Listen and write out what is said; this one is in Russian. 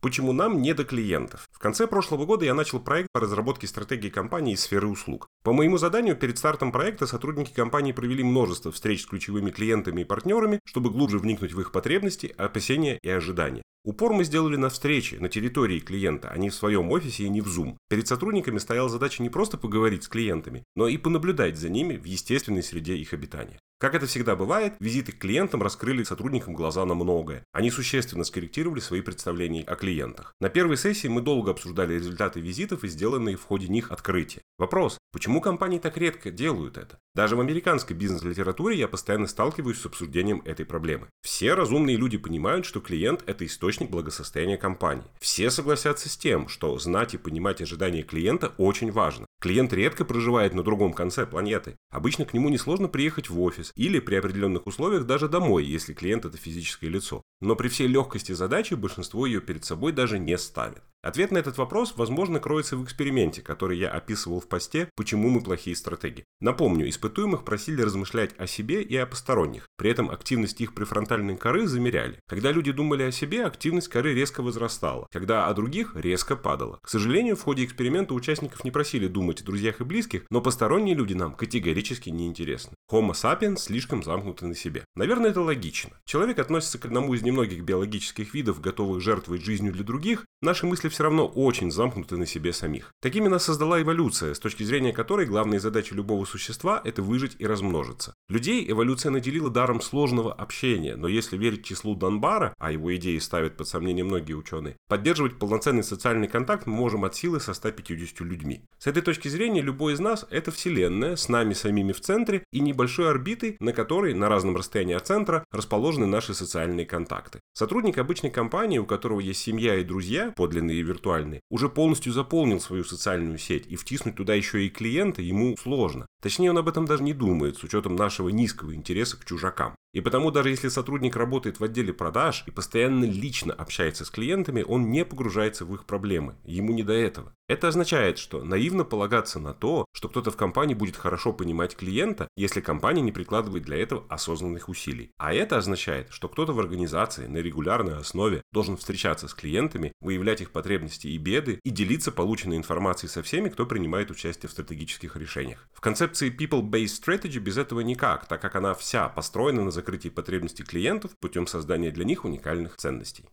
Почему нам не до клиентов? В конце прошлого года я начал проект по разработке стратегии компании из сферы услуг. По моему заданию перед стартом проекта сотрудники компании провели множество встреч с ключевыми клиентами и партнерами, чтобы глубже вникнуть в их потребности, опасения и ожидания. Упор мы сделали на встрече, на территории клиента, а не в своем офисе и не в Zoom. Перед сотрудниками стояла задача не просто поговорить с клиентами, но и понаблюдать за ними в естественной среде их обитания. Как это всегда бывает, визиты к клиентам раскрыли сотрудникам глаза на многое. Они существенно скорректировали свои представления о клиентах. На первой сессии мы долго обсуждали результаты визитов и сделанные в ходе них открытия. Вопрос, почему компании так редко делают это? Даже в американской бизнес-литературе я постоянно сталкиваюсь с обсуждением этой проблемы. Все разумные люди понимают, что клиент – это источник благосостояния компании. Все согласятся с тем, что знать и понимать ожидания клиента очень важно. Клиент редко проживает на другом конце планеты. Обычно к нему несложно приехать в офис или при определенных условиях даже домой, если клиент это физическое лицо. Но при всей легкости задачи большинство ее перед собой даже не ставит. Ответ на этот вопрос, возможно, кроется в эксперименте, который я описывал в посте «Почему мы плохие стратеги». Напомню, испытуемых просили размышлять о себе и о посторонних. При этом активность их префронтальной коры замеряли. Когда люди думали о себе, активность коры резко возрастала, когда о других резко падала. К сожалению, в ходе эксперимента участников не просили думать о друзьях и близких, но посторонние люди нам категорически не интересны. Homo sapiens слишком замкнуты на себе. Наверное, это логично. Человек относится к одному из немногих биологических видов, готовых жертвовать жизнью для других, наши мысли все равно очень замкнуты на себе самих. Такими нас создала эволюция, с точки зрения которой главная задача любого существа – это выжить и размножиться. Людей эволюция наделила даром сложного общения, но если верить числу Донбара, а его идеи ставят под сомнение многие ученые, поддерживать полноценный социальный контакт мы можем от силы со 150 людьми. С этой точки зрения любой из нас – это вселенная с нами самими в центре и небольшой орбитой, на которой на разном расстоянии от центра расположены наши социальные контакты. Сотрудник обычной компании, у которого есть семья и друзья, подлинные и виртуальные, уже полностью заполнил свою социальную сеть, и втиснуть туда еще и клиента ему сложно. Точнее, он об этом даже не думает, с учетом нашего низкого интереса к чужакам. И потому даже если сотрудник работает в отделе продаж и постоянно лично общается с клиентами, он не погружается в их проблемы. Ему не до этого. Это означает, что наивно полагаться на то, что кто-то в компании будет хорошо понимать клиента, если компания не прикладывает для этого осознанных усилий. А это означает, что кто-то в организации на регулярной основе должен встречаться с клиентами, выявлять их потребности и беды и делиться полученной информацией со всеми, кто принимает участие в стратегических решениях. В концепции People-Based Strategy без этого никак, так как она вся построена на закрытии потребностей клиентов путем создания для них уникальных ценностей.